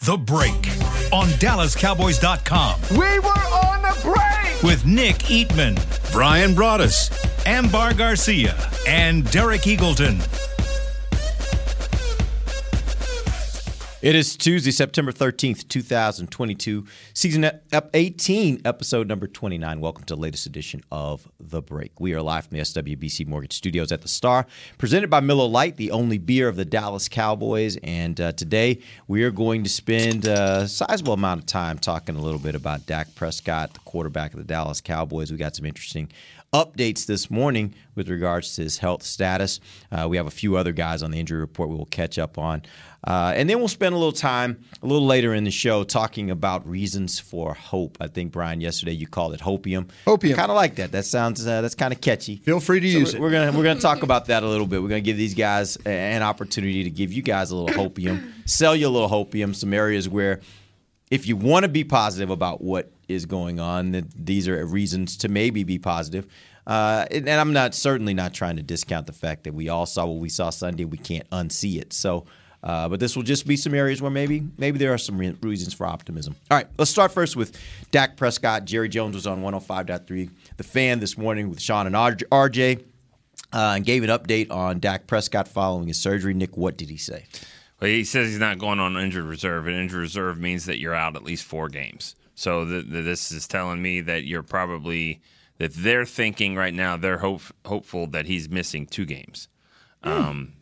The Break on DallasCowboys.com We were on the break! with Nick Eatman, Brian Broaddus, Ambar Garcia, and Derek Eagleton. It is Tuesday, September 13th, 2022, season up 18, episode number 29. Welcome to the latest edition of The Break. We are live from the SWBC Mortgage Studios at the Star, presented by Miller Lite, the only beer of the Dallas Cowboys. And uh, today we are going to spend a sizable amount of time talking a little bit about Dak Prescott, the quarterback of the Dallas Cowboys. We got some interesting updates this morning with regards to his health status. Uh, we have a few other guys on the injury report we will catch up on. Uh, and then we'll spend a little time a little later in the show talking about reasons for hope. I think Brian, yesterday you called it hopium. Hopium. Kind of like that. That sounds uh, that's kind of catchy. Feel free to So use we're, it. We're gonna we're gonna talk about that a little bit. We're gonna give these guys an opportunity to give you guys a little hopium, sell you a little hopium. Some areas where if you want to be positive about what is going on, that these are reasons to maybe be positive. Uh, and, and I'm not certainly not trying to discount the fact that we all saw what we saw Sunday. We can't unsee it. So, uh, but this will just be some areas where maybe maybe there are some re- reasons for optimism. All right, let's start first with Dak Prescott. Jerry Jones was on 105.3, the fan this morning with Shan and RJ. Uh, and gave an update on Dak Prescott following his surgery. Nick, what did he say? Well, he says he's not going on injured reserve, and injured reserve means that you're out at least four games. So th- th- this is telling me that you're probably that they're thinking right now they're hope- hopeful that he's missing two games. Um,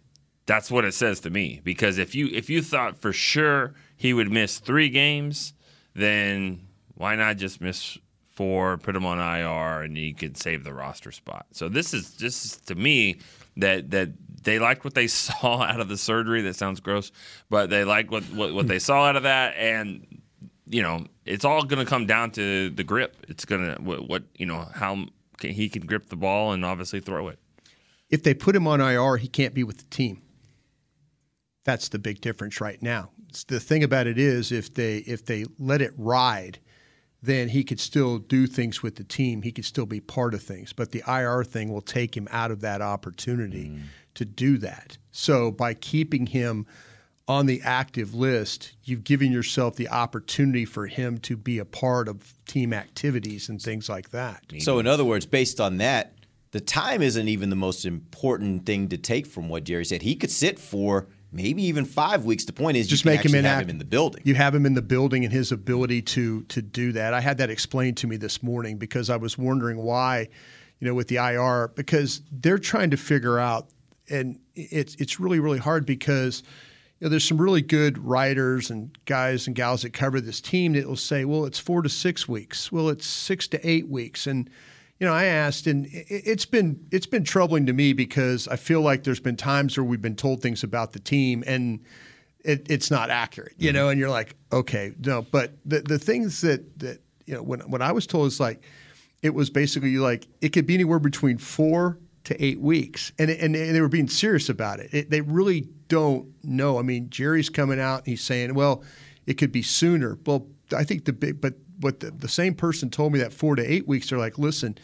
that's what it says to me because if you if you thought for sure he would miss three games, then why not just miss four, put him on IR, and you could save the roster spot. So this is this is to me that that they liked what they saw out of the surgery. That sounds gross, but they liked what what, what they saw out of that, and you know it's all going to come down to the grip. It's going to what, what you know how can, he can grip the ball and obviously throw it. If they put him on IR, he can't be with the team. That's the big difference right now. It's the thing about it is if they if they let it ride, then he could still do things with the team. He could still be part of things. But the IR thing will take him out of that opportunity mm. to do that. So by keeping him on the active list, you've given yourself the opportunity for him to be a part of team activities and things like that. So, in other words, based on that, the time isn't even the most important thing to take from what Jerry said. He could sit for maybe even five weeks. The point is, just you make him actually in have him in the building. You have him in the building and his ability to to do that. I had that explained to me this morning because I was wondering why, you know, with the IR because they're trying to figure out, and it's it's really really hard because. You know, there's some really good writers and guys and gals that cover this team that will say, well, it's four to six weeks. Well, it's six to eight weeks. And you know, I asked, and it- it's been it's been troubling to me because I feel like there's been times where we've been told things about the team and it, it's not accurate, you mm-hmm. know, and you're like, okay, no. But the the things that that you know, when when I was told is like, it was basically like it could be anywhere between four to eight weeks, and and, and they were being serious about it. it. They really don't know. I mean, Jerry's coming out and he's saying, well, it could be sooner. Well, I think the big, but what the, the same person told me that four to eight weeks. They're like, listen,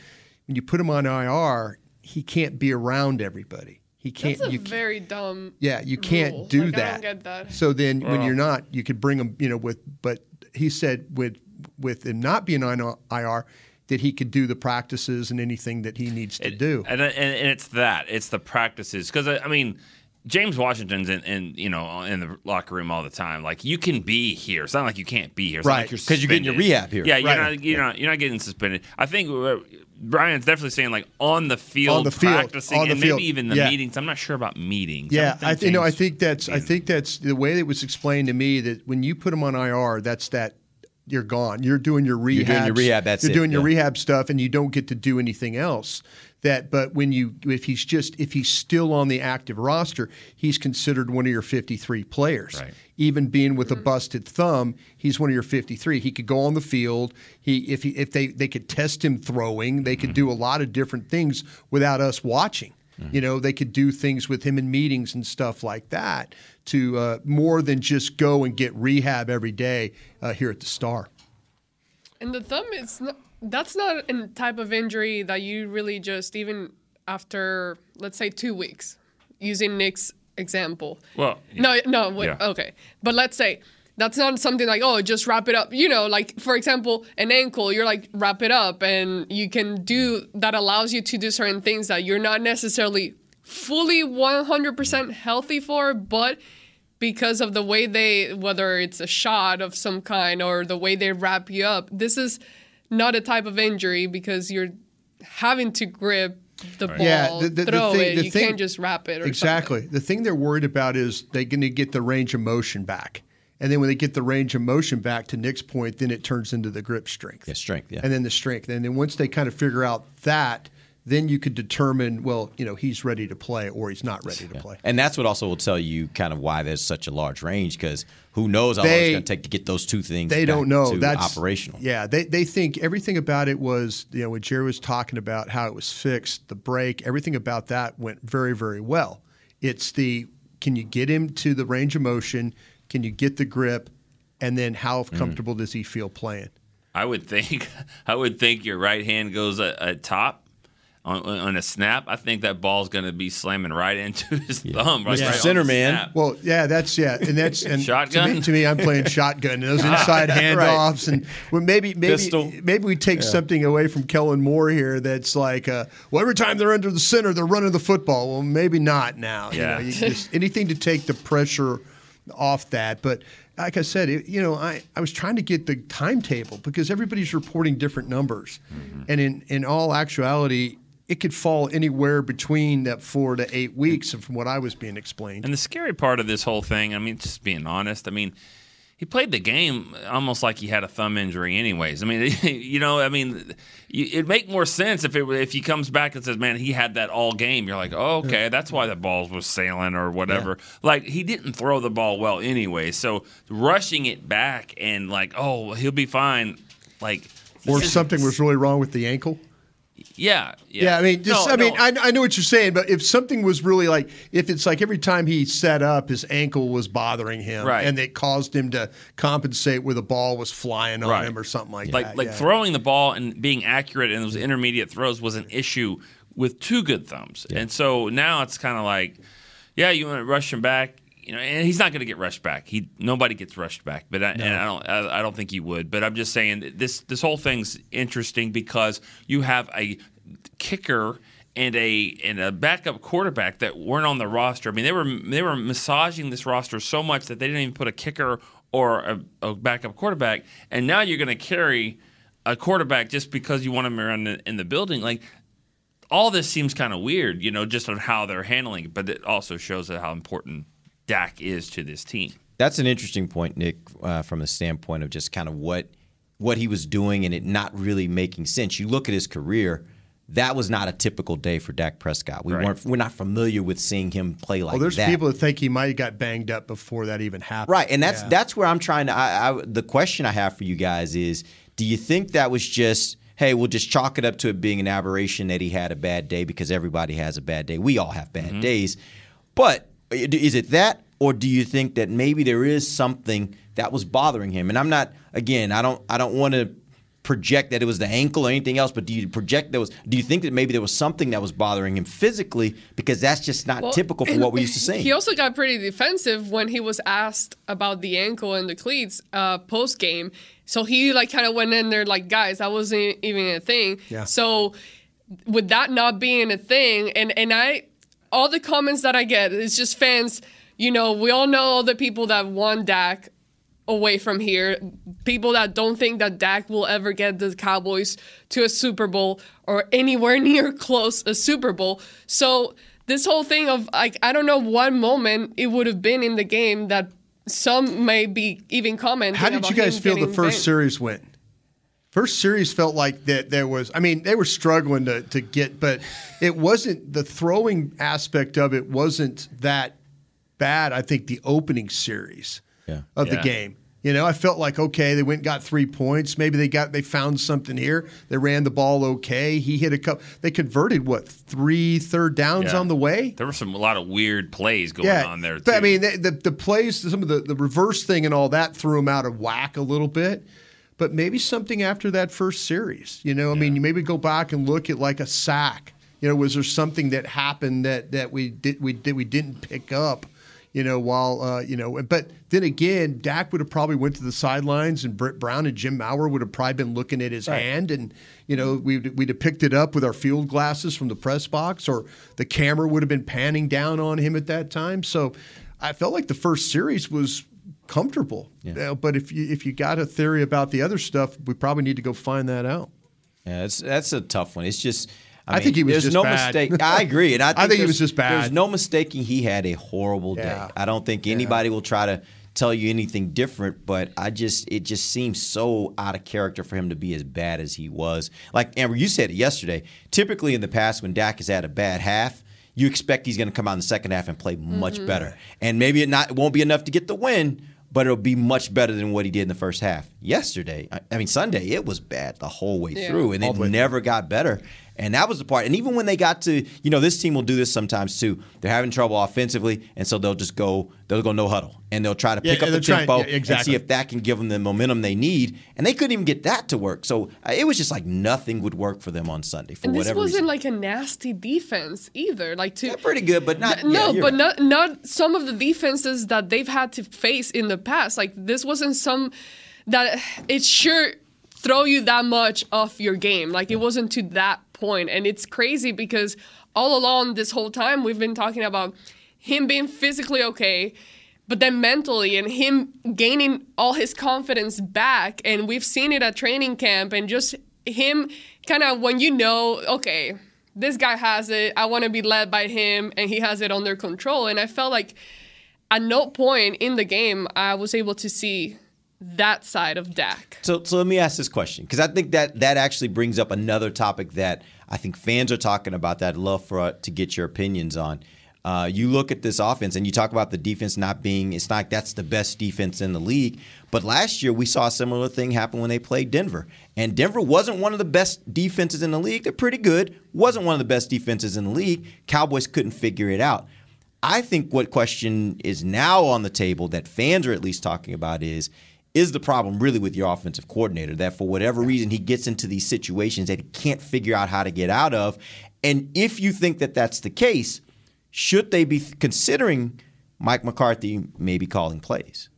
when you put him on IR, he can't be around everybody. He can't. That's a you can't- very dumb. yeah, you can't rule. do Like, I that. don't get that. So then, when you're not, you could bring him. You know, with but he said with with him not being on IR, that he could do the practices and anything that he needs to do. And, and, and it's that it's the practices because I mean James Washington's in, in you know in the locker room all the time. Like you can be here. It's not like you can't be here. It's not Right. like you're 'Cause you're getting your rehab here. Yeah, you're Right. not you're not you're not getting suspended. I think uh, Brian's definitely saying like on the field, On the field, practicing, on the and field. maybe even the Yeah. meetings. I'm not sure about meetings. Yeah, don't I think think no, I think that's I think that's the way it was explained to me that when you put him on IR, that's that you're gone. You're doing your rehab. doing your rehab, that's You're it, doing your yeah. rehab stuff, and you don't get to do anything else. That, but when you, if he's just, if he's still on the active roster, he's considered one of your 53 players. Right. Even being with a busted thumb, he's one of your 53. He could go on the field. He, if he, if they, they could test him throwing, they could do a lot of different things without us watching. You know, they could do things with him in meetings and stuff like that to uh, more than just go and get rehab every day uh, here at the Star. And the thumb is not, that's not a type of injury that you really just even after let's say two weeks, using Nick's example. Well, No, no, wait, Yeah. okay. But let's say that's not something like, oh, just wrap it up. You know, like for example, an ankle, you're like wrap it up and you can do that allows you to do certain things that you're not necessarily fully 100% healthy for, but because of the way they whether it's a shot of some kind or the way they wrap you up, this is not a type of injury because you're having to grip the ball, Yeah, the- the- the thing- it. the you thing- can't just wrap it or Exactly. The thing they're worried about is they're going to get the range of motion back. And then when they get the range of motion back, to Nick's point, then it turns into the grip strength. Yeah, strength, yeah. And then the strength. And then once they kind of figure out that, then you could determine, well, you know, he's ready to play or he's not ready to play. And that's what also will tell you kind of why there's such a large range because who knows how long it's going to take to get those two things. They back don't know. to That's operational. Yeah, they they think everything about it was you know when Jerry was talking about how it was fixed, the break, everything about that went very very well. It's the can you get him to the range of motion? Can you get the grip? And then how Mm. comfortable does he feel playing? I would think I would think your right hand goes at, at top on, on a snap. I think that ball's going to be slamming right into his thumb. Right, Mr. right on the Centerman. snap. Well, yeah, that's yeah, and that's and Shotgun? To me, to me, I'm playing shotgun. And those inside handoffs, and well, maybe maybe Pistol. maybe we take something away from Kellen Moore here. That's like, uh, well, every time they're under the center, they're running the football. Well, maybe not now. Yeah. you know, you just, anything to take the pressure off that. But like I said, it, you know, I, I was trying to get the timetable because everybody's reporting different numbers, and in in all actuality. It could fall anywhere between that four to eight weeks, and from what I was being explained. And the scary part of this whole thing, I mean, just being honest, I mean, he played the game almost like he had a thumb injury, anyways. I mean, you know, I mean, it'd make more sense if it if he comes back and says, "Man, he had that all game." You're like, oh, "Okay, that's why the ball was sailing or whatever." Like he didn't throw the ball well anyway, so rushing it back and like, "Oh, he'll be fine," like. or something was really wrong with the ankle. Yeah, yeah. Yeah, I mean, just No, I mean. I, I know what you're saying, but if something was really like, if it's like every time he set up, his ankle was bothering him, Right. and it caused him to compensate where the ball was flying on Right. him or something like, like that. like yeah. throwing the ball and being accurate in those intermediate throws was an issue with two good thumbs, and so now it's kind of like, yeah, you want to rush him back, you know, and he's not going to get rushed back. He nobody gets rushed back, but I, and I don't I, I don't think he would. But I'm just saying this this whole thing's interesting because you have a kicker. And a and a backup quarterback that weren't on the roster. I mean, they were they were massaging this roster so much that they didn't even put a kicker or a, a backup quarterback. And now you're going to carry a quarterback just because you want him around the, in the building. Like all this seems kind of weird, you know, just on how they're handling it. But it also shows how important Dak is to this team. That's an interesting point, Nick, uh, from the standpoint of just kind of what what he was doing and it not really making sense. You look at his career. That was not a typical day for Dak Prescott. We Right. weren't. We're not familiar with seeing him play like that. well, there's that. people that think he might have got banged up before that even happened. Right, and that's Yeah. that's where I'm trying to. I, I, the question I have for you guys is: Do you think that was just, hey, we'll just chalk it up to it being an aberration that he had a bad day because everybody has a bad day. We all have bad days, but is it that, or do you think that maybe there is something that was bothering him? And I'm not. Again, I don't. I don't want to project that it was the ankle or anything else, but do you project there was? Do you think that maybe there was something that was bothering him physically because that's just not Well, typical for what we used to see? He also got pretty defensive when he was asked about the ankle and the cleats uh, post game. So he like kind of went in there like, guys, that wasn't even a thing. Yeah. So with that not being a thing, and and I, all the comments that I get, it's just fans. You know, we all know all the people that want Dak away from here. People that don't think that Dak will ever get the Cowboys to a Super Bowl or anywhere near close a Super Bowl. So this whole thing of like I don't know what moment it would have been in the game that some may be even commenting. How did you guys feel the first benched. series went? First series felt like that there was. I mean, they were struggling to to get, but it wasn't the throwing aspect of it wasn't that bad. I think the opening series Yeah. of the game. You know, I felt like okay, they went and got three points. Maybe they got they found something here. They ran the ball okay. He hit a couple. They converted what three third downs Yeah. on the way. There were some a lot of weird plays going on there. Too. But I mean, the, the, the plays, some of the, the reverse thing and all that threw him out of whack a little bit. But maybe something after that first series. You know, I mean, you maybe go back and look at like a sack. You know, was there something that happened that that we did we did we didn't pick up? You know, while uh, you know, but then again, Dak would have probably went to the sidelines, and Britt Brown and Jim Maurer would have probably been looking at his hand, and you know, we'd we'd have picked it up with our field glasses from the press box, or the camera would have been panning down on him at that time. So, I felt like the first series was comfortable. You know, but if you if you got a theory about the other stuff, we probably need to go find that out. Yeah, it's, that's a tough one. It's just. I, I mean, think he was there's just no bad. mistake. I agree, and I think, think he there's- was just bad. There's no mistaking he had a horrible Yeah. day. I don't think anybody will try to tell you anything different, but I just it just seems so out of character for him to be as bad as he was. Like Amber, you said it yesterday. Typically in the past, when Dak has had a bad half. You expect he's going to come out in the second half and play much mm-hmm. better, and maybe it not it won't be enough to get the win, but it'll be much better than what he did in the first half. Yesterday, I, I mean Sunday, it was bad the whole way Yeah. through, and it never got better. And that was the part. And even when they got to, you know, this team will do this sometimes too. They're having trouble offensively, and so they'll just go, they'll go no huddle, and they'll try to Yeah, pick up the trying- tempo yeah, and see if that can give them the momentum they need. And they couldn't even get that to work. So uh, it was just like nothing would work for them on Sunday for And this wasn't reason. like a nasty defense either. Like to They're pretty good, but not no, yeah, you're but right. not not some of the defenses that they've had to face in the past. Like this wasn't some that it sure throw you that much off your game. Like it wasn't to that point, and it's crazy because all along this whole time we've been talking about him being physically okay. But then mentally, and him gaining all his confidence back, and we've seen it at training camp, and just him kind of when you know, okay, this guy has it. I want to be led by him, and he has it under control. And I felt like at no point in the game I was able to see that side of Dak. So, so let me ask this question because I think that that actually brings up another topic that I think fans are talking about that I'd love for uh, to get your opinions on. Uh, you look at this offense and you talk about the defense not being, it's not like that's the best defense in the league. But last year we saw a similar thing happen when they played Denver. And Denver wasn't one of the best defenses in the league. They're pretty good, wasn't one of the best defenses in the league. Cowboys couldn't figure it out. I think what question is now on the table that fans are at least talking about is is the problem really with your offensive coordinator that for whatever reason he gets into these situations that he can't figure out how to get out of? And if you think that that's the case, should they be considering Mike McCarthy maybe calling plays?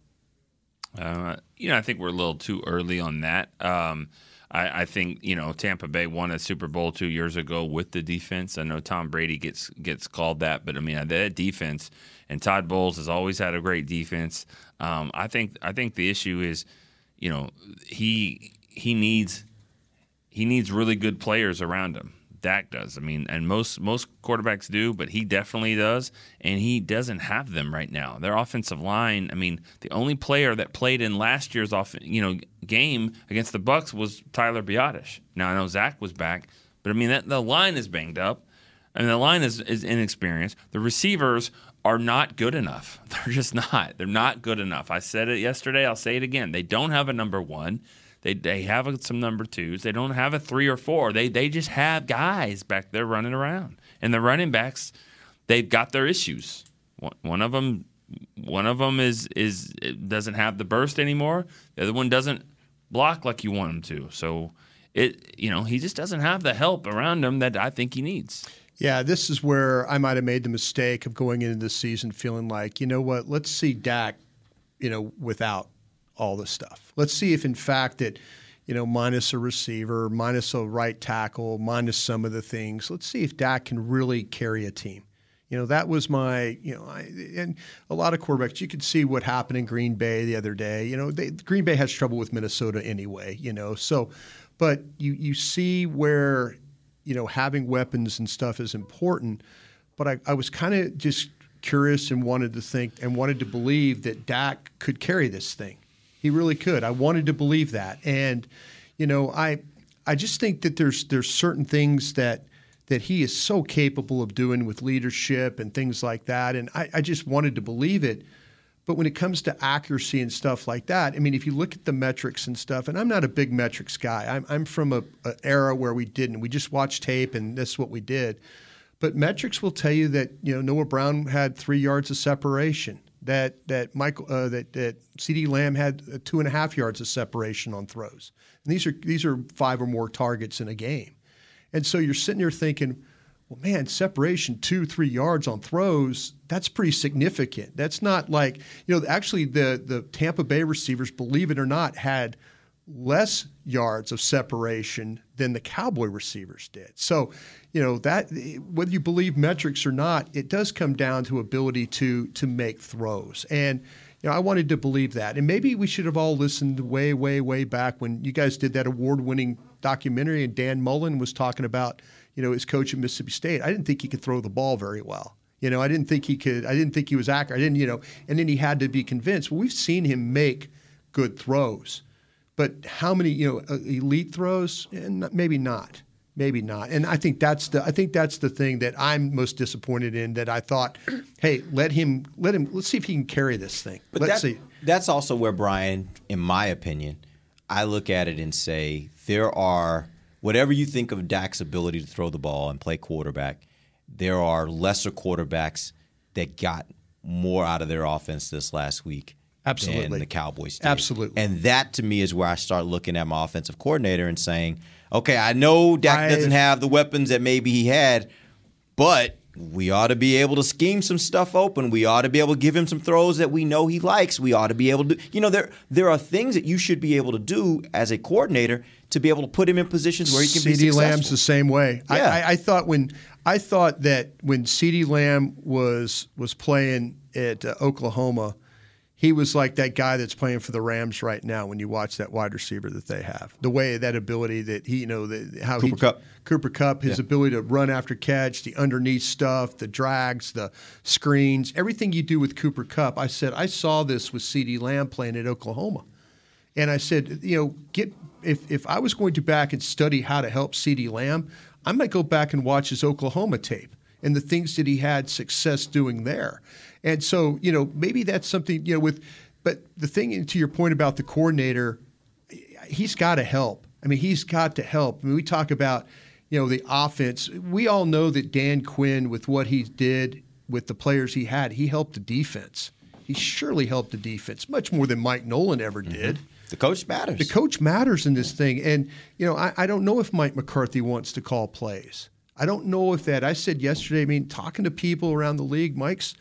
Uh, you know, I think we're a little too early on that. Um, I, I think you know Tampa Bay won a Super Bowl two years ago with the defense. I know Tom Brady gets gets called that, but I mean that defense and Todd Bowles has always had a great defense. Um, I think I think the issue is, you know, he he needs he needs really good players around him. Dak does. I mean, and most most quarterbacks do, but he definitely does, and he doesn't have them right now. Their offensive line. I mean, the only player that played in last year's off you know game against the Bucks was Tyler Biadasz. Now I know Zach was back, but I mean that the line is banged up. I mean the line is is inexperienced. The receivers are not good enough. They're just not. They're not good enough. I said it yesterday. I'll say it again. They don't have a number one. They they have some number twos. They don't have a three or four. They they just have guys back there running around. And the running backs, they've got their issues. One, one of them, one of them is is doesn't have the burst anymore. The other one doesn't block like you want him to. So it you know he just doesn't have the help around him that I think he needs. Yeah, this is where I might have made the mistake of going into the season feeling like, you know what, let's see Dak, you know, without all this stuff. Let's see if, in fact, that, you know, minus a receiver, minus a right tackle, minus some of the things, let's see if Dak can really carry a team. You know, that was my, you know, I, and a lot of quarterbacks, you could see what happened in Green Bay the other day. You know, they, Green Bay has trouble with Minnesota anyway, you know, so, but you, you see where, you know, having weapons and stuff is important. But I, I was kind of just curious and wanted to think and wanted to believe that Dak could carry this thing. He really could. I wanted to believe that, and you know, I I just think that there's there's certain things that that he is so capable of doing with leadership and things like that, and I, I just wanted to believe it. But when it comes to accuracy and stuff like that, I mean, if you look at the metrics and stuff, and I'm not a big metrics guy. I'm, I'm from a, era where we didn't. We just watched tape, and that's what we did. But metrics will tell you that you know Noah Brown had three yards of separation. That that Michael uh, that that CeeDee Lamb had uh, two and a half yards of separation on throws. And these are these are five or more targets in a game. And so you're sitting there thinking, well, man, separation two, three yards on throws, that's pretty significant. That's not like, you know, actually the, the Tampa Bay receivers, believe it or not, had less yards of separation than the Cowboy receivers did. So, you know, that whether you believe metrics or not, it does come down to ability to to make throws. And you know, I wanted to believe that. And maybe we should have all listened way, way, way back when you guys did that award-winning documentary and Dan Mullen was talking about – you know, his coach at Mississippi State. I didn't think he could throw the ball very well. You know, I didn't think he could. I didn't think he was accurate. I didn't, you know, and then he had to be convinced. Well, we've seen him make good throws, but how many, you know, uh, elite throws? And maybe not. Maybe not. And I think that's the. I think that's the thing that I'm most disappointed in. That I thought, hey, let him, let him. Let's see if he can carry this thing. But let's that, see. That's also where Brian, in my opinion, I look at it and say there are whatever you think of Dak's ability to throw the ball and play quarterback, there are lesser quarterbacks that got more out of their offense this last week Absolutely. than the Cowboys did. Absolutely. And that to me is where I start looking at my offensive coordinator and saying, okay, I know Dak I- doesn't have the weapons that maybe he had, but we ought to be able to scheme some stuff open. We ought to be able to give him some throws that we know he likes. We ought to be able to, you know, there there are things that you should be able to do as a coordinator to be able to put him in positions where he can be CD successful. Lamb's the same way. I, Yeah. I, I thought when I thought that when CeeDee Lamb was was playing at uh, Oklahoma, he was like that guy that's playing for the Rams right now. When you watch that wide receiver that they have, the way that ability that he, you know, the, how Cooper he Kupp. Cooper Kupp, his Yeah. ability to run after catch, the underneath stuff, the drags, the screens, everything you do with Cooper Kupp. I said I saw this with CeeDee Lamb playing at Oklahoma. And I said, you know, get if if I was going to back and study how to help CeeDee Lamb, I might go back and watch his Oklahoma tape and the things that he had success doing there. And so, you know, maybe that's something, you know, with but the thing to your point about the coordinator, he's got to help. I mean, he's got to help. I mean, we talk about, you know, the offense. We all know that Dan Quinn, with what he did with the players he had, he helped the defense. He surely helped the defense much more than Mike Nolan ever mm-hmm. did. The coach matters. The coach matters in this thing. And, you know, I, I don't know if Mike McCarthy wants to call plays. I don't know if that. I said yesterday, I mean, talking to people around the league, Mike's,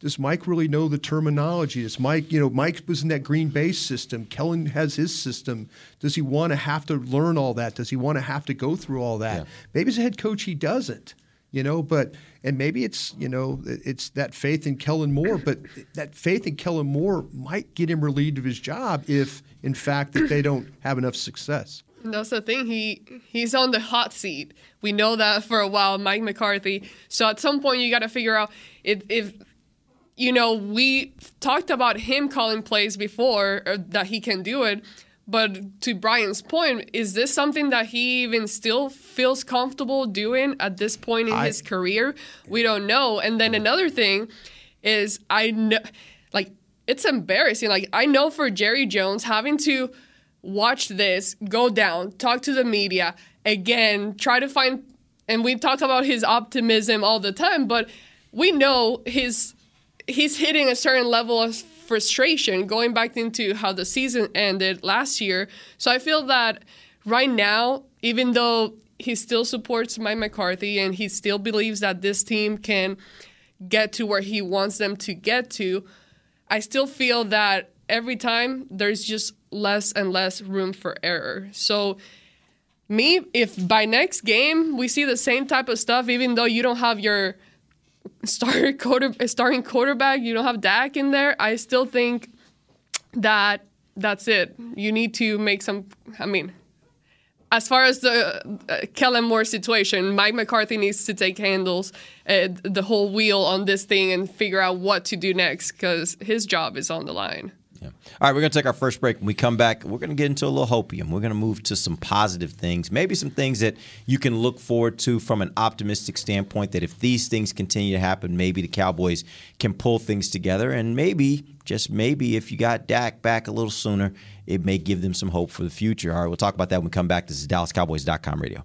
does Mike really know the terminology? Does Mike, you know, Mike was in that Green Bay system. Kellen has his system. Does he want to have to learn all that? Does he want to have to go through all that? Yeah. Maybe as a head coach, he doesn't you know but and maybe it's you know it's that faith in Kellen Moore but that faith in Kellen Moore might get him relieved of his job if in fact that they don't have enough success That's the thing. He he's on the hot seat. We know that for a while, Mike McCarthy. So at some point, you got to figure out if, if you know we talked about him calling plays before or that he can do it. But to Brian's point, is this something that he even still feels comfortable doing at this point in I- his career? We don't know. And then another thing is I know, like, it's embarrassing. Like, I know for Jerry Jones having to watch this go down, talk to the media again, try to find, and we talk about his optimism all the time, but we know his he's hitting a certain level of frustration going back into how the season ended last year. So I feel that right now, even though he still supports Mike McCarthy and he still believes that this team can get to where he wants them to get to, I still feel that every time there's just less and less room for error. So me, if by next game we see the same type of stuff, even though you don't have your star quarter, starting quarterback, you don't have Dak in there, I still think that that's it. You need to make some. I mean, as far as the uh, Kellen Moore situation, Mike McCarthy needs to take handles uh, the whole wheel on this thing and figure out what to do next because his job is on the line. Yeah. All right, we're going to take our first break. When we come back, we're going to get into a little hopium. We're going to move to some positive things, maybe some things that you can look forward to from an optimistic standpoint. That if these things continue to happen, maybe the Cowboys can pull things together, and maybe, just maybe, if you got Dak back a little sooner, it may give them some hope for the future. All right, we'll talk about that when we come back. This is DallasCowboys.com radio.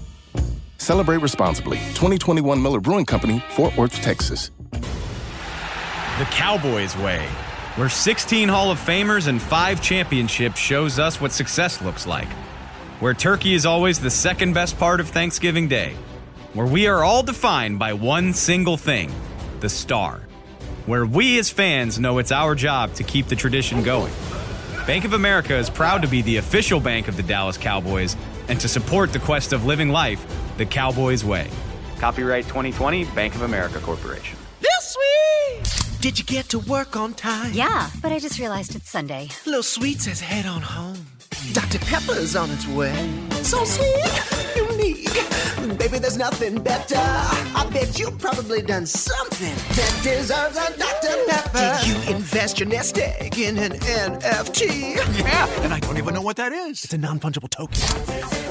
Celebrate responsibly. 2021 Miller Brewing Company, Fort Worth, Texas. The Cowboys way, where 16 Hall of Famers and 5 championships shows us what success looks like. Where turkey is always the second best part of Thanksgiving Day. Where we are all defined by one single thing, the star. Where we as fans know it's our job to keep the tradition going. Bank of America is proud to be the official bank of the Dallas Cowboys and to support the quest of living life the Cowboys way. Copyright 2020 Bank of America Corporation. This sweet! Did you get to work on time? Yeah, but I just realized it's Sunday. Little Sweet says head on home. Dr. Pepper's on its way. So sweet, unique. Baby, there's nothing better. I bet you've probably done something that deserves a Dr. Pepper. Did you invest your nest egg in an NFT? Yeah, and I don't even know what that is. It's a non fungible token.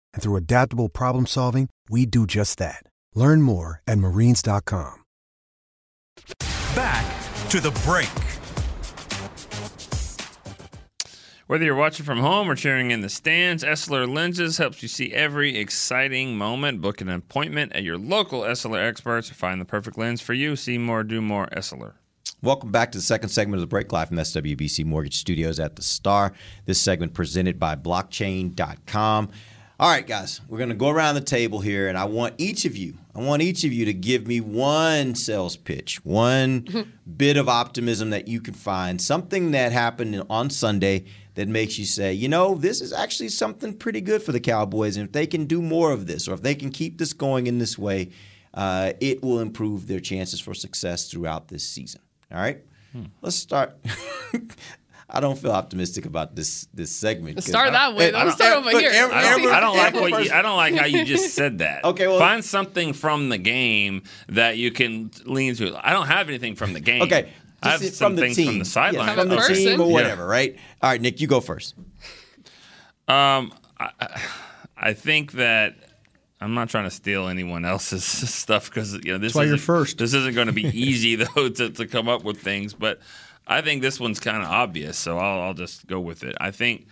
And through adaptable problem solving, we do just that. Learn more at marines.com. Back to the break. Whether you're watching from home or cheering in the stands, Essilor Lenses helps you see every exciting moment. Book an appointment at your local Essilor experts. To find the perfect lens for you. See more, do more, Essilor. Welcome back to the second segment of the break live from SWBC Mortgage Studios at the Star. This segment presented by blockchain.com. All right, guys, we're going to go around the table here, and I want each of you, I want each of you to give me one sales pitch, one bit of optimism that you can find, something that happened on Sunday that makes you say, you know, this is actually something pretty good for the Cowboys, and if they can do more of this, or if they can keep this going in this way, uh, it will improve their chances for success throughout this season. All right, hmm. let's start. I don't feel optimistic about this this segment. Let's start that way. Let's start over look, here. Amber, I don't, I don't like what you, I don't like how you just said that. okay, well, find something from the game that you can lean to. I don't have anything from the game. Okay, I have from the team, from the sideline, yeah, from the person. team or whatever. Yeah. Right. All right, Nick, you go first. Um, I, I think that. I'm not trying to steal anyone else's stuff because you know this. That's why you're isn't- first. This isn't going to be easy though to, to come up with things, but I think this one's kind of obvious, so I'll, I'll just go with it. I think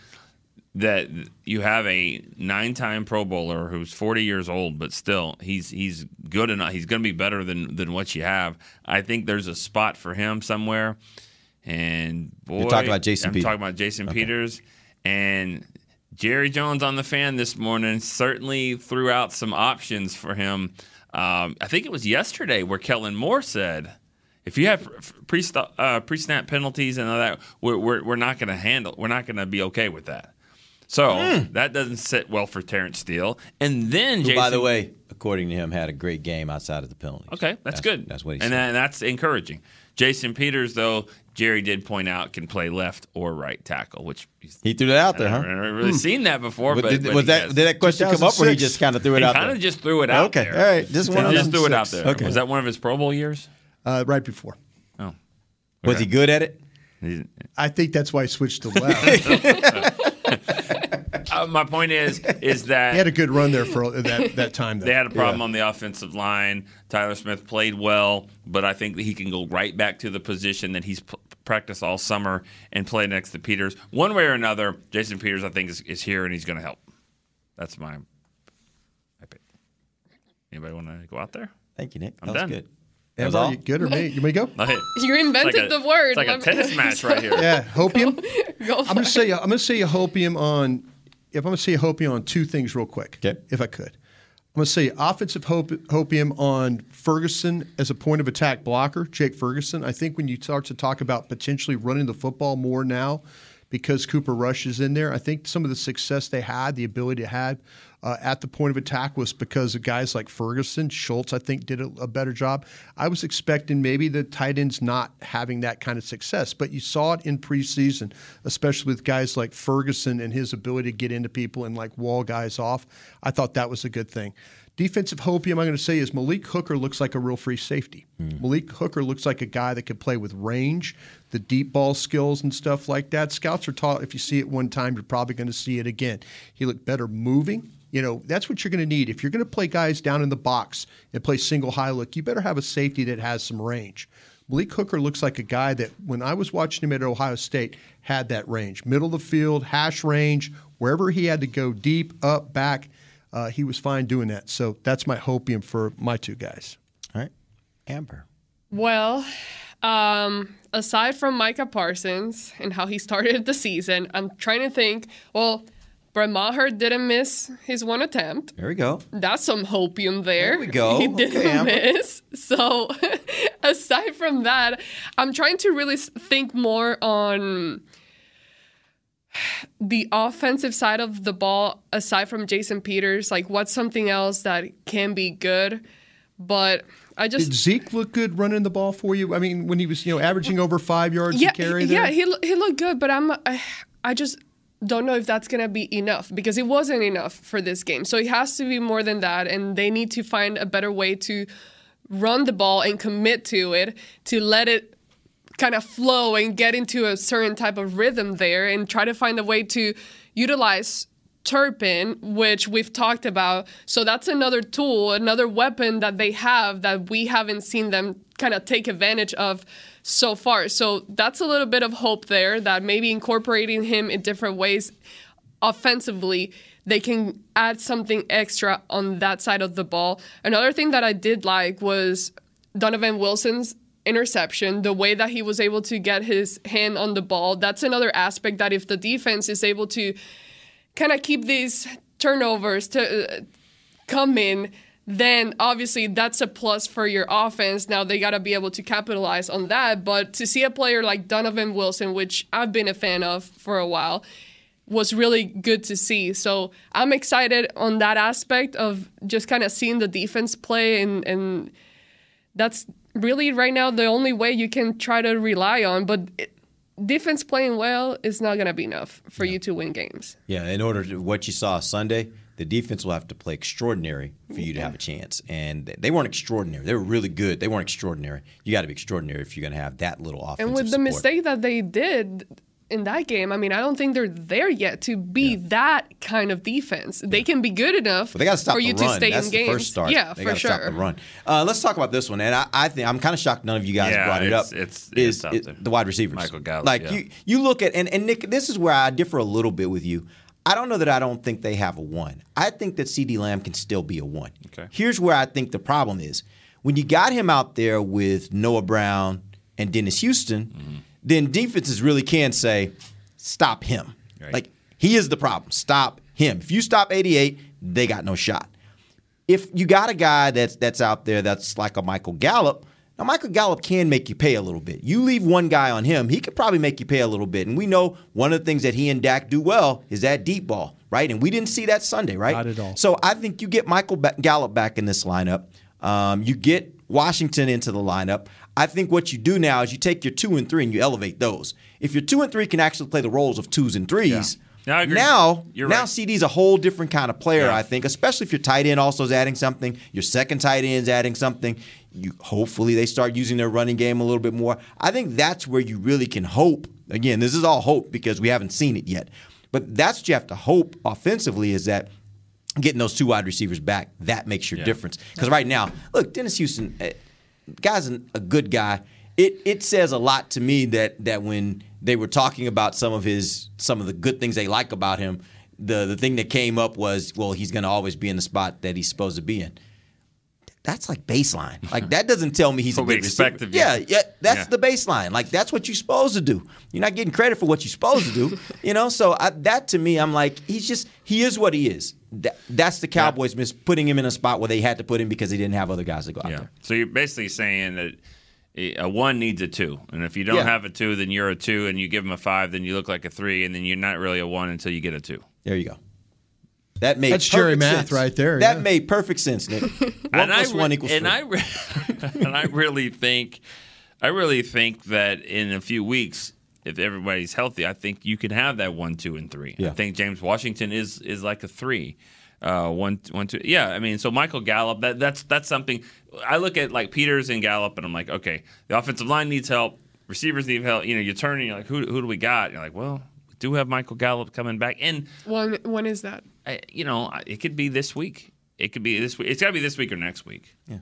that you have a nine-time Pro Bowler who's 40 years old, but still he's he's good enough. He's going to be better than than what you have. I think there's a spot for him somewhere. And boy, You're talking about Jason I'm Peters. talking about Jason Peters and Jerry Jones on the fan this morning certainly threw out some options for him. Um, I think it was yesterday where Kellen Moore said, "If you have pre uh, pre snap penalties and all that, we're we're, we're not going to handle. We're not going to be okay with that." So that doesn't sit well for Terence Steele. And then, Who, Jason, by the way, according to him, had a great game outside of the penalty. Okay, that's, good. That's what he and said. that, that's encouraging. Jason Peters, though, Jerry did point out can play left or right tackle, which He threw that out there, huh? I've never really Hmm. seen that before. But But, did- was that did that question come up, or he just kind of threw it he out kind there? of just threw it out Okay, there. all right. Just one He of just threw it out there. Okay. Was that one of his Pro Bowl years? Uh, right before. Oh, Was he good at it? I think that's why he switched to left. Uh, my point is, is that he had a good run there for that that time. Though. They had a problem Yeah. on the offensive line. Tyler Smith played well, but I think that he can go right back to the position that he's p- practiced all summer and play next to Peters. One way or another, Jason Peters, I think, is, is here and he's going to help. That's my, my pick. Anybody want to go out there? Thank you, Nick. I'm That was done. good. That was all? you good or me? You may go. Okay. You invented It's like a- the word. It's like a Let me- tennis match right here. Yeah, hopium. Go I'm gonna say I'm gonna say a hopium on if I'm gonna say a hopium on two things real quick, Okay. if I could. I'm gonna say offensive hop- hopium on Ferguson as a point of attack blocker, Jake Ferguson. I think when you start to talk about potentially running the football more now, because Cooper Rush is in there, I think some of the success they had, the ability to have uh, at the point of attack was because of guys like Ferguson. Schultz, I think, did a, a better job. I was expecting maybe the tight ends not having that kind of success, but you saw it in preseason, especially with guys like Ferguson and his ability to get into people and like wall guys off. I thought that was a good thing. Defensive hopium, I'm going to say, is Malik Hooker looks like a real free safety. Malik Hooker looks like a guy that could play with range, the deep ball skills and stuff like that. Scouts are taught if you see it one time, you're probably going to see it again. He looked better moving. You know, that's what you're going to need. If you're going to play guys down in the box and play single high look, you better have a safety that has some range. Malik Hooker looks like a guy that, when I was watching him at Ohio State, had that range. Middle of the field, hash range, wherever he had to go deep, up, back, uh, he was fine doing that. So that's my hopium for my two guys. All right. Amber. Well, um, aside from Micah Parsons and how he started the season, I'm trying to think. Well, Brett Maher didn't miss his one attempt. There we go. That's some hopium there. There we go. He didn't Okay, miss. So, aside from that, I'm trying to really think more on the offensive side of the ball, aside from Jason Peters. Like, what's something else that can be good? But I just Did Zeke look good running the ball for you? I mean, when he was, you know, averaging over five yards yeah, a carry yeah, there? he he looked good, but I'm I, I just don't know if that's gonna be enough because it wasn't enough for this game. So it has to be more than that, and they need to find a better way to run the ball and commit to it to let it kind of flow and get into a certain type of rhythm there, and try to find a way to utilize Turpin, which we've talked about. So that's another tool, another weapon that they have that we haven't seen them kind of take advantage of so far. So that's a little bit of hope there that maybe incorporating him in different ways offensively, they can add something extra on that side of the ball. Another thing that I did like was Donovan Wilson's interception, the way that he was able to get his hand on the ball. That's another aspect that if the defense is able to kind of keep these turnovers to uh, come in, then obviously that's a plus for your offense. Now they got to be able to capitalize on that. But to see a player like Donovan Wilson, which I've been a fan of for a while, was really good to see. So I'm excited on that aspect of just kind of seeing the defense play and and that's really right now the only way you can try to rely on. But it, defense playing well is not going to be enough for you to win games. Yeah, in order to what you saw Sunday, the defense will have to play extraordinary for you to have a chance. And they weren't extraordinary. They were really good. They weren't extraordinary. You got to be extraordinary if you're going to have that little offensive and with the support. mistake that they did in that game, I mean, I don't think they're there yet to be that kind of defense. They can be good enough But they got to stop for the you run. to stay That's in the games. first start. Yeah, they for gotta sure. Stop the run. Uh, let's talk about this one. And I, I think I'm kind of shocked none of you guys Yeah, brought it up. it's- is it's out it- there. the wide receivers. Michael Gallup, Like yeah. you, you look at and, and Nick. This is where I differ a little bit with you. I don't know that I don't think they have a one. I think that CeeDee Lamb can still be a one. Okay. Here's where I think the problem is. When you got him out there with Noah Brown and Dennis Houston, Mm-hmm. then defenses really can say, stop him. Right. Like he is the problem. Stop him. If you stop 88, they got no shot. If you got a guy that's that's out there that's like a Michael Gallup, now Michael Gallup can make you pay a little bit. You leave one guy on him, he could probably make you pay a little bit. And we know one of the things that he and Dak do well is that deep ball. right? And we didn't see that Sunday, right? Not at all. So I think you get Michael Gallup back in this lineup. Um, you get Washington into the lineup. I think what you do now is you take your two and three and you elevate those. If your two and three can actually play the roles of twos and threes, Yeah, now You're now right. CD's a whole different kind of player. Yeah. I think, especially if your tight end also is adding something. Your second tight end's adding something. You hopefully they start using their running game a little bit more. I think that's where you really can hope. Again, this is all hope because we haven't seen it yet. But that's what you have to hope offensively is that getting those two wide receivers back that makes your Yeah. difference. Because right now, look, Dennis Houston, eh, guy's a good guy. It it says a lot to me that that when they were talking about some of his some of the good things they like about him, the the thing that came up was well he's going to always be in the spot that he's supposed to be in. That's like baseline. Like that doesn't tell me he's a good receiver. Yeah, yeah, that's Yeah. the baseline. Like that's what you're supposed to do. You're not getting credit for what you're supposed to do. You know, so I, that to me, I'm like, he's just he is what he is. That, that's the Cowboys miss putting him in a spot where they had to put him because they didn't have other guys to go out Yeah. there. So you're basically saying that a one needs a two, and if you don't Yeah. have a two, then you're a two, and you give him a five, then you look like a three, and then you're not really a one until you get a two. There you go. That made That's Jerry perfect math sense. right there, That yeah. made perfect sense, Nick. one and plus I re- one equals and three. I re- and I really think, I really think that in a few weeks, if everybody's healthy, I think you can have that one, two, and three. I think James Washington is is like a three. Uh, one, one, two. Yeah, I mean, so Michael Gallup. That that's that's something. I look at like Peters and Gallup, and I'm like, okay, the offensive line needs help. Receivers need help. You know, you're turning. You're like, who who do we got? You're like, well, we do have Michael Gallup coming back, and When when is that? I, you know, it could be this week. It could be this week. It's got to be this week or next week. Yeah,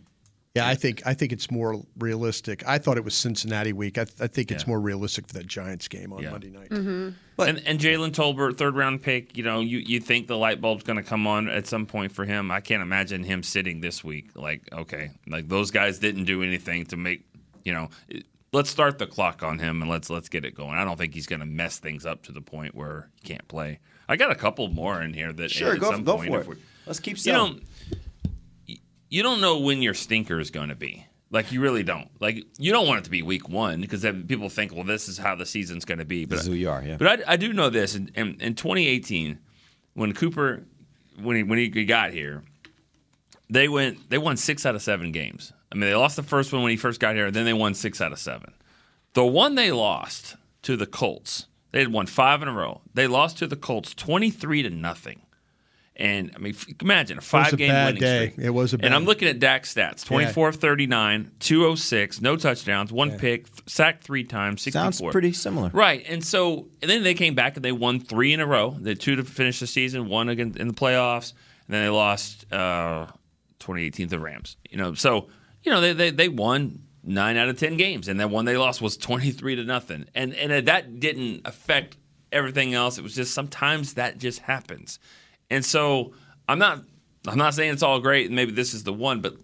Yeah, I think I think it's more realistic. I thought it was Cincinnati week. I, I think it's Yeah. more realistic for that Giants game on Yeah. Monday night. Mm-hmm. and and Jalen Tolbert, third round pick. You know, you you think the light bulb's going to come on at some point for him? I can't imagine him sitting this week. Like, okay, like those guys didn't do anything to make. You know, it- let's start the clock on him and let's let's get it going. I don't think he's going to mess things up to the point where he can't play. I got a couple more in here that Sure, at go- some go point, for if it. Let's keep You selling. know, you don't know when your stinker is going to be. Like you really don't. Like you don't want it to be week one because then people think, well, this is how the season's going to be. But This is who you are, yeah. But I, I do know this. In, in, in 2018, when Cooper, when he when he got here, they went they won six out of seven games. I mean, they lost the first one when he first got here. Then they won six out of seven. The one they lost to the Colts, they had won five in a row. They lost to the Colts 23 to nothing. And I mean, f- imagine a five a game bad winning day. streak. It was a bad And I'm looking at Dak's stats 24 of 39, 206, no touchdowns, one pick, sacked three times, 64. Sounds pretty similar. Right. And so and then they came back and they won three in a row. They had two to finish the season, one again in the playoffs, and then they lost uh, 2018 to the Rams. You know, so you know they, they they won nine out of ten games, and that one they lost was 23 to nothing. And and that didn't affect everything else. It was just sometimes that just happens. And so I'm not I'm not saying it's all great, and maybe this is the one, but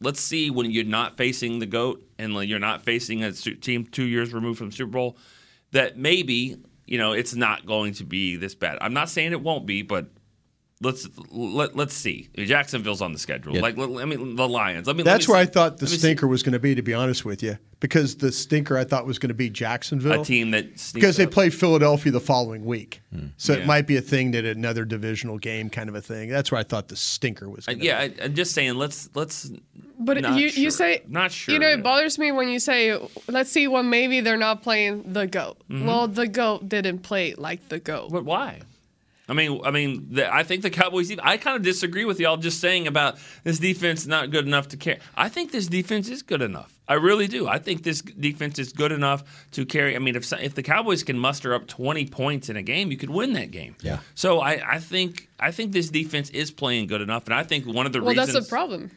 let's see when you're not facing the goat and you're not facing a team two years removed from Super Bowl, that maybe you know it's not going to be this bad. I'm not saying it won't be, but let's let, let's see. Jacksonville's on the schedule. Yeah. Like let, I mean the Lions. I mean That's let me where I thought the let me see. stinker was going to be, to be honest with you, because the stinker I thought was going to be Jacksonville. a team that because they up. play Philadelphia the following week. So Yeah. it might be a thing that another divisional game kind of a thing. That's where I thought the stinker was. Uh, Gonna yeah, I, I'm just saying. Let's let's. But not you sure. you say not sure. You know, yet. it bothers me when you say, "Let's see, well, maybe they're not playing the goat." Mhm. Well, the goat didn't play like the goat. But why? I mean, I mean, the, I think the Cowboys. I kind of disagree with y'all just saying about this defense not good enough to carry. I think this defense is good enough. I really do. I think this defense is good enough to carry. I mean, if if the Cowboys can muster up twenty points in a game, you could win that game. Yeah. So I, I think I think this defense is playing good enough, and I think one of the well, reasons. Well, that's the problem.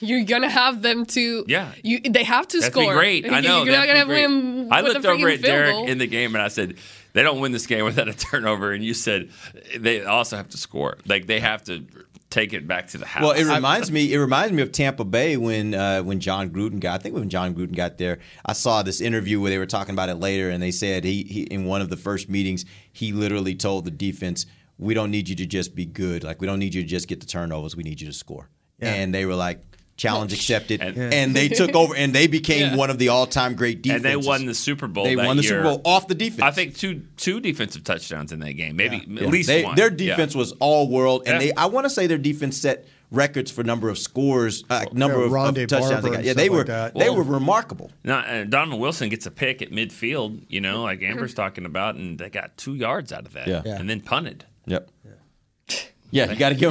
You're gonna have them to. Yeah. You they have to That'd score. be great. I know. You're not gonna be great. win. I looked over at Derek goal. in the game and I said, they don't win this game without a turnover. And you said they also have to score. Like they have to take it back to the house. Well, it reminds me. It reminds me of Tampa Bay when uh, when Jon Gruden got. I think when Jon Gruden got there, I saw this interview where they were talking about it later, and they said he, he in one of the first meetings he literally told the defense, "We don't need you to just be good. Like we don't need you to just get the turnovers. We need you to score." Yeah. And they were like, challenge accepted, And- and, they took over and they became Yeah. one of the all-time great and they won the Super Bowl. They that won the year. Super Bowl off the defense. I think two two defensive touchdowns in that game, maybe Yeah. at least They- one. Their Yeah. defense was all world, and Yeah. they I want to say their defense set records for number of scores, uh, number yeah, of, of touchdowns. They got. Yeah, they were that. they Well- were remarkable. No, uh, Donovan Wilson gets a pick at midfield, you know, like Amber's talking about, and they got two yards out of that, Yeah. Yeah. and then punted. Yep. Yeah, you got to go.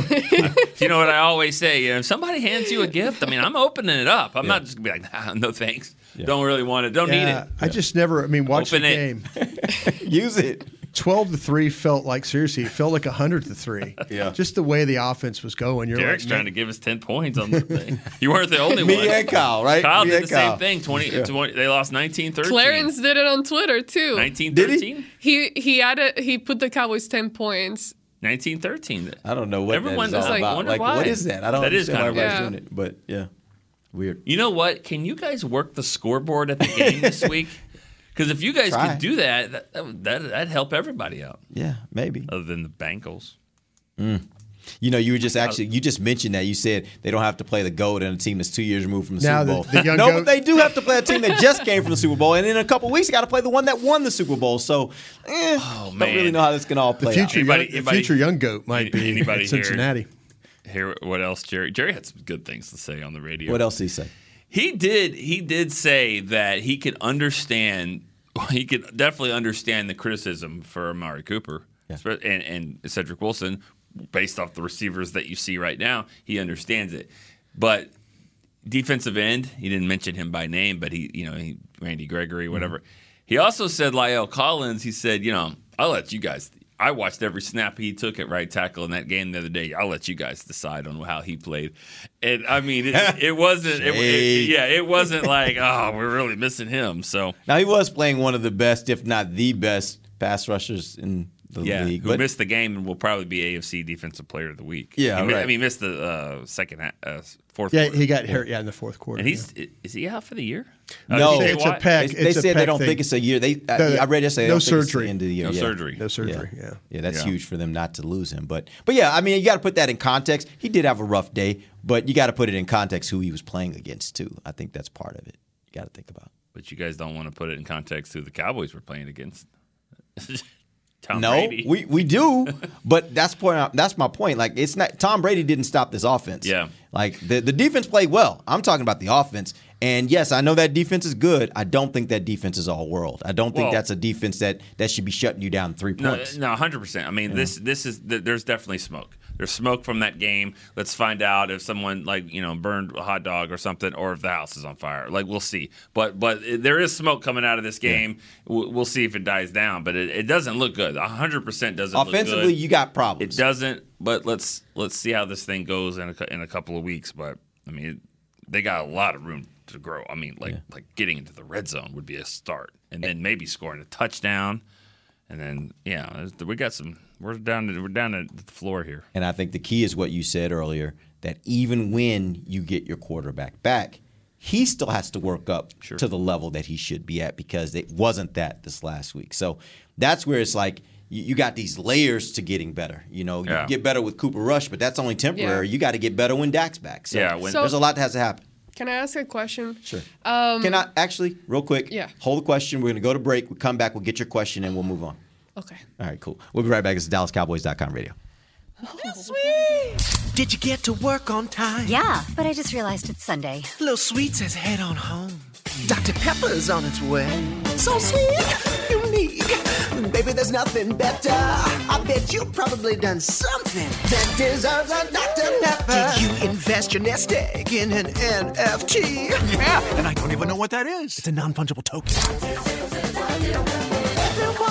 You know what I always say? You know, if somebody hands you a gift, I mean, I'm opening it up. I'm not just gonna be like, nah, no thanks. Don't really want it. Don't need it. I just never. I mean, watch Open the it. game. Use it. Twelve to three felt like seriously. It felt like hundred to three. Yeah. Just the way the offense was going. You're Derek's like, trying to give us ten points on the thing. You weren't the only Me one. Me and Kyle, right? Kyle Me did the Kyle. same thing. 20, Yeah. 20 They lost 19-13. Clarence did it on Twitter too. 19-13? He he added he put the Cowboys ten points. 19-13. I don't know what Everyone that is all like, about. Like, why. what is that? I don't That is understand why everybody's weird. doing it, but yeah, weird. You know what? Can you guys work the scoreboard at the game this week? Because if you guys Try. could do that, that that, that'd help everybody out. Yeah, maybe. Other than the Bengals. Mm. You know, you were just actually you just mentioned that you said they don't have to play the goat and a team that's two years removed from the Now Super Bowl. the young no, goat- but they do have to play a team that just came from the Super Bowl, and in a couple weeks, they got to play the one that won the Super Bowl. So, eh, don't really know how this can all the play future, out. Anybody- young, the anybody- future young goat might be anybody at here? Cincinnati. Hear what else, Jerry? Jerry had some good things to say on the radio. What else did he say? He did. He did say that he could understand. He could definitely understand the criticism for Amari Cooper and, and Cedric Wilson, based off the receivers that you see right now. He understands it, but defensive end. He didn't mention him by name, but he, you know, he, Randy Gregory, mm-hmm. whatever. He also said La'el Collins. He said, you know, I'll let you guys. I watched every snap he took at right tackle in that game the other day. I'll let you guys decide on how he played. And I mean, it, it wasn't. It, it, yeah, it wasn't like, oh, we're really missing him. So Now he was playing one of the best, if not the best, pass rushers in the yeah, league. who But missed the game and will probably be AFC Defensive Player of the Week. Yeah, he, mi- I right. mean, missed the uh, second, ha- uh, fourth. Yeah, quarter. he got hurt. Yeah, in the fourth quarter. and he's is he out for the year? Uh, no, TJ it's a Watt? pec. They, they said they don't thing. think it's a year. They I, No, I read yesterday. they no don't think the surgery. end of the year. No yeah. surgery. No surgery, yeah. yeah, that's Yeah. huge for them not to lose him. But but yeah, I mean, you got to put that in context. He did have a rough day, but you got to put it in context who he was playing against too. I think that's part of it. You got to think about. But you guys don't want to put it in context who the Cowboys were playing against. Tom no, Brady. we we do, but that's point. That's my point. Like it's not Tom Brady didn't stop this offense. Yeah. like the the defense played well. I'm talking about the offense. And yes, I know that defense is good. I don't think that defense is all world. I don't think Well- that's a defense that that should be shutting you down three points. no, hundred percent. I mean, this this is there's definitely smoke. There's smoke from that game. Let's find out if someone like you know burned a hot dog or something, or if the house is on fire. Like we'll see. But but there is smoke coming out of this game. We'll, we'll see if it dies down. But it, it doesn't look good. hundred percent doesn't. look Offensively, you got problems. It doesn't. But let's let's see how this thing goes in a, in a couple of weeks. But I mean, it, they got a lot of room to grow. I mean, like like getting into the red zone would be a start, and then maybe scoring a touchdown, and then yeah, we got some. We're down. To, we're down at the floor here. And I think the key is what you said earlier that even when you get your quarterback back, he still has to work up to the level that he should be at because it wasn't that this last week. So that's where it's like you, you got these layers to getting better. You know, you Yeah. get better with Cooper Rush, but that's only temporary. Yeah. You got to get better when Dak's back. So, Yeah, when- So- there's a lot that has to happen. Can I ask a question? Sure. Um, Can I actually, real quick, Yeah. hold the question. We're going to go to break. We come back. We'll get your question and we'll move on. Okay. All right, cool. We'll be right back. It's DallasCowboys.com radio. Oh, Little Sweet! Did you get to work on time? Yeah, but I just realized it's Sunday. Little Sweet says head on home. Dr. Pepper's on its way. So sweet, unique. Baby, there's nothing better. I bet you've probably done something that deserves a Dr. Pepper. Did you invest your nest egg in an NFT? Yeah, and I don't even know what that is. It's a non fungible token.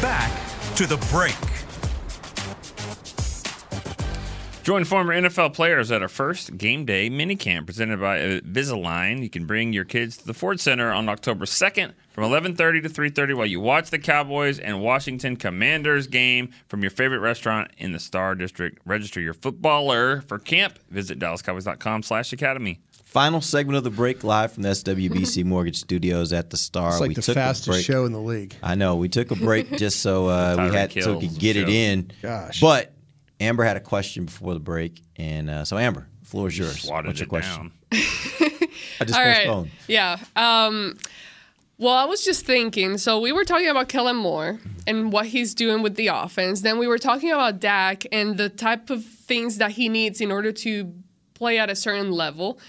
Back to the break. Join former NFL players at our first game day minicamp presented by Invisalign. You can bring your kids to the Ford Center on October 2nd from 11:30 to 3:30 while you watch the Cowboys and Washington Commanders game from your favorite restaurant in the Star District. Register your footballer for camp. Visit dallascowboys.com/academy. Final segment of the break live from the SWBC Mortgage Studios at the Star. It's like we the took fastest break. show in the league. I know. We took a break just so uh, we had so we could get it in. Gosh. But Amber had a question before the break, and uh, so Amber, the floor is yours. Swatted What's your it question? down. I just All right. postponed. Yeah. Um, well, I was just thinking. So we were talking about Kellen Moore and what he's doing with the offense. Then we were talking about Dak and the type of things that he needs in order to play at a certain level.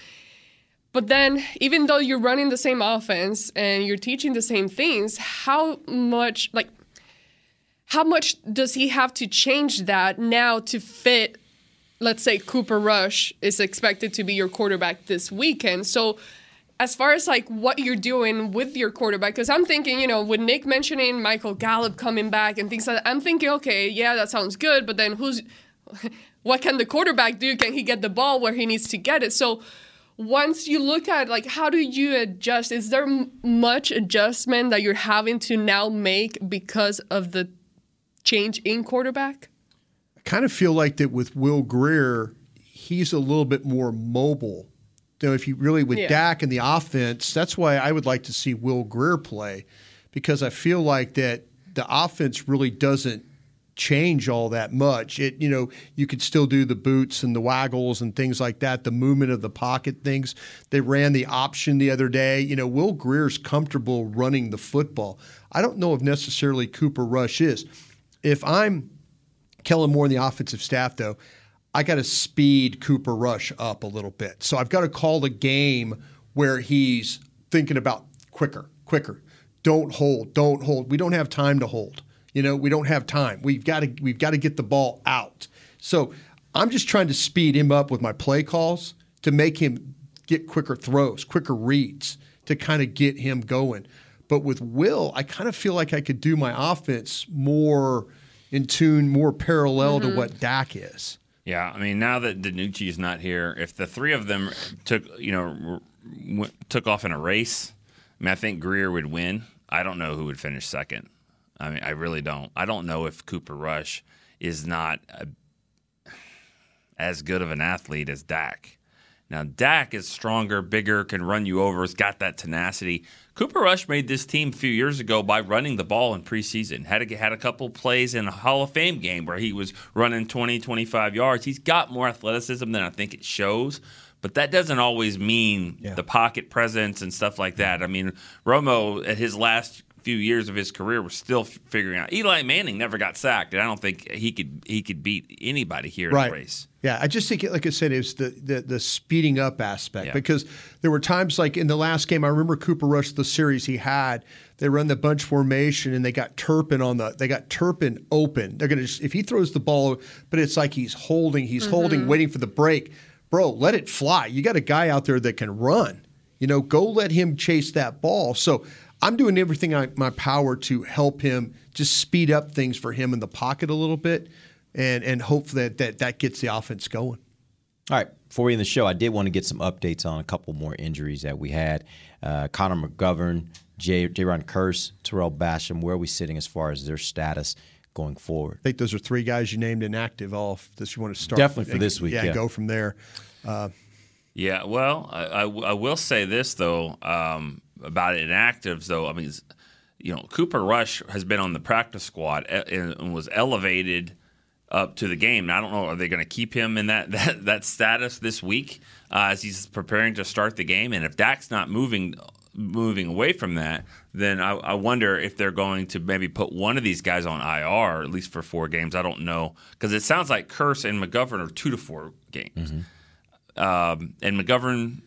But then, even though you're running the same offense and you're teaching the same things, how much like how much does he have to change that now to fit let's say Cooper Rush is expected to be your quarterback this weekend. So as far as like what you're doing with your quarterback, because I'm thinking, you know, with Nick mentioning Michael Gallup coming back and things like that, I'm thinking, okay, yeah, that sounds good, but then who's what can the quarterback do? Can he get the ball where he needs to get it? So once you look at like how do you adjust is there m- much adjustment that you're having to now make because of the change in quarterback I kind of feel like that with Will Grier, he's a little bit more mobile. You know, if you really with Yeah. Dak and the offense, that's why I would like to see Will Grier play because I feel like that the offense really doesn't change all that much. It you know, you could still do the boots and the waggles and things like that, the movement of the pocket things. They ran the option the other day. You know, Will Grier's comfortable running the football. I don't know if necessarily Cooper Rush is. If I'm Kellen Moore and the offensive staff, though, I got to speed Cooper Rush up a little bit. So I've got to call the game where he's thinking about quicker, quicker. Don't hold, don't hold. We don't have time to hold. You know, we don't have time. We've got to we've got to get the ball out. So I'm just trying to speed him up with my play calls to make him get quicker throws, quicker reads to kind of get him going. But with Will, I kind of feel like I could do my offense more in tune, more parallel to mm-hmm. what Dak is. Yeah, I mean, now that DiNucci is not here, if the three of them took, you know, w- took off in a race, I mean, I think Grier would win. I don't know who would finish second. I mean, I really don't. I don't know if Cooper Rush is not a, as good of an athlete as Dak. Now, Dak is stronger, bigger, can run you over, has got that tenacity. Cooper Rush made this team a few years ago by running the ball in preseason. Had a, had a couple plays in a Hall of Fame game where he was running 20, 25 yards. He's got more athleticism than I think it shows. But that doesn't always mean the pocket presence and stuff like that. I mean, Romo at his last few years of his career, we're still figuring out. Eli Manning never got sacked, and I don't think he could he could beat anybody here in the race. Yeah, I just think, like I said, it was the the, the speeding up aspect Yeah. because there were times like in the last game, I remember Cooper Rush, the series he had, they run the bunch formation and they got Turpin on the they got Turpin open. They're gonna just if he throws the ball, but it's like he's holding, he's mm-hmm. holding, waiting for the break. Bro, let it fly. You got a guy out there that can run. You know, go let him chase that ball. So I'm doing everything in my power to help him just speed up things for him in the pocket a little bit, and and hope that that, that gets the offense going. All right, before we end the show, I did want to get some updates on a couple more injuries that we had. Uh, Connor McGovern, J. Ron Curse, Tarell Basham. Where are we sitting as far as their status going forward? I think those are three guys you named inactive. All that you want to start Definitely for this week, Yeah, yeah. go from there. Uh, Yeah, well, I, I, I will say this though um, about inactives though. I mean, you know, Cooper Rush has been on the practice squad e- and and was elevated up to the game. Now, I don't know, are they going to keep him in that that, that status this week uh, as he's preparing to start the game? And if Dak's not moving moving away from that, then I, I wonder if they're going to maybe put one of these guys on IR at least for four games. I don't know because it sounds like Kearse and McGovern are two to four games um, and McGovern,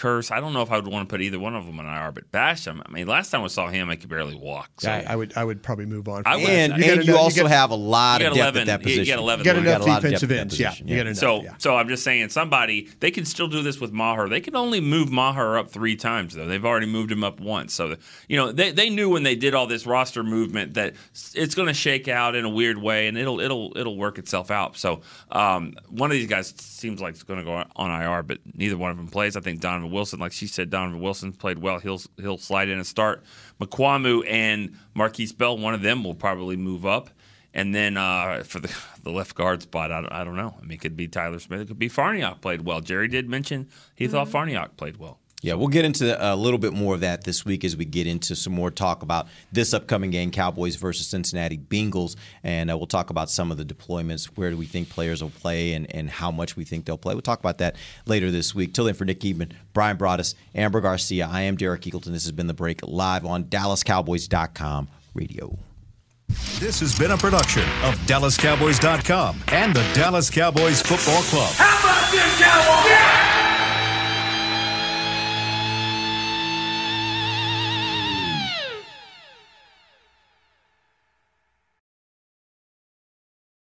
Kearse. I don't know if I would want to put either one of them on IR, but Basham. I mean, last time I saw him, I could barely walk. So I, I would I would probably move on. I would- And, gotta and you know- also got- have a lot You of got depth 11 at that you got 11 You got You enough got a lot of defensive depth at that ends. Yeah, position, you got enough. So, yeah. so I'm just saying, somebody they can still do this with Maher. They can only move Maher up three times though. They've already moved him up once. So, you know, they, they knew when they did all this roster movement that it's going to shake out in a weird way, and it'll it'll it'll work itself out. So, um, one of these guys seems like it's going to go on IR, but neither one of them plays. I think Donovan Wilson, like she said, Donovan Wilson played well. He'll he'll slide in and start. Mukuamu and Markquese Bell, one of them will probably move up. And then uh, for the the left guard spot, I don't, I don't know. I mean, it could be Tyler Smith. It could be Farniok played well. Jerry did mention he thought Farniok played well. Yeah, we'll get into a little bit more of that this week as we get into some more talk about this upcoming game, Cowboys versus Cincinnati Bengals, and uh, we'll talk about some of the deployments. Where do we think players will play, and, and how much we think they'll play? We'll talk about that later this week. Till then, for Nick Eatman, Brian Broaddus, Amber Garcia, I am Derek Eagleton. This has been the break live on DallasCowboys.com radio. This has been a production of DallasCowboys.com and the Dallas Cowboys Football Club. How about this, Cowboys? Yeah!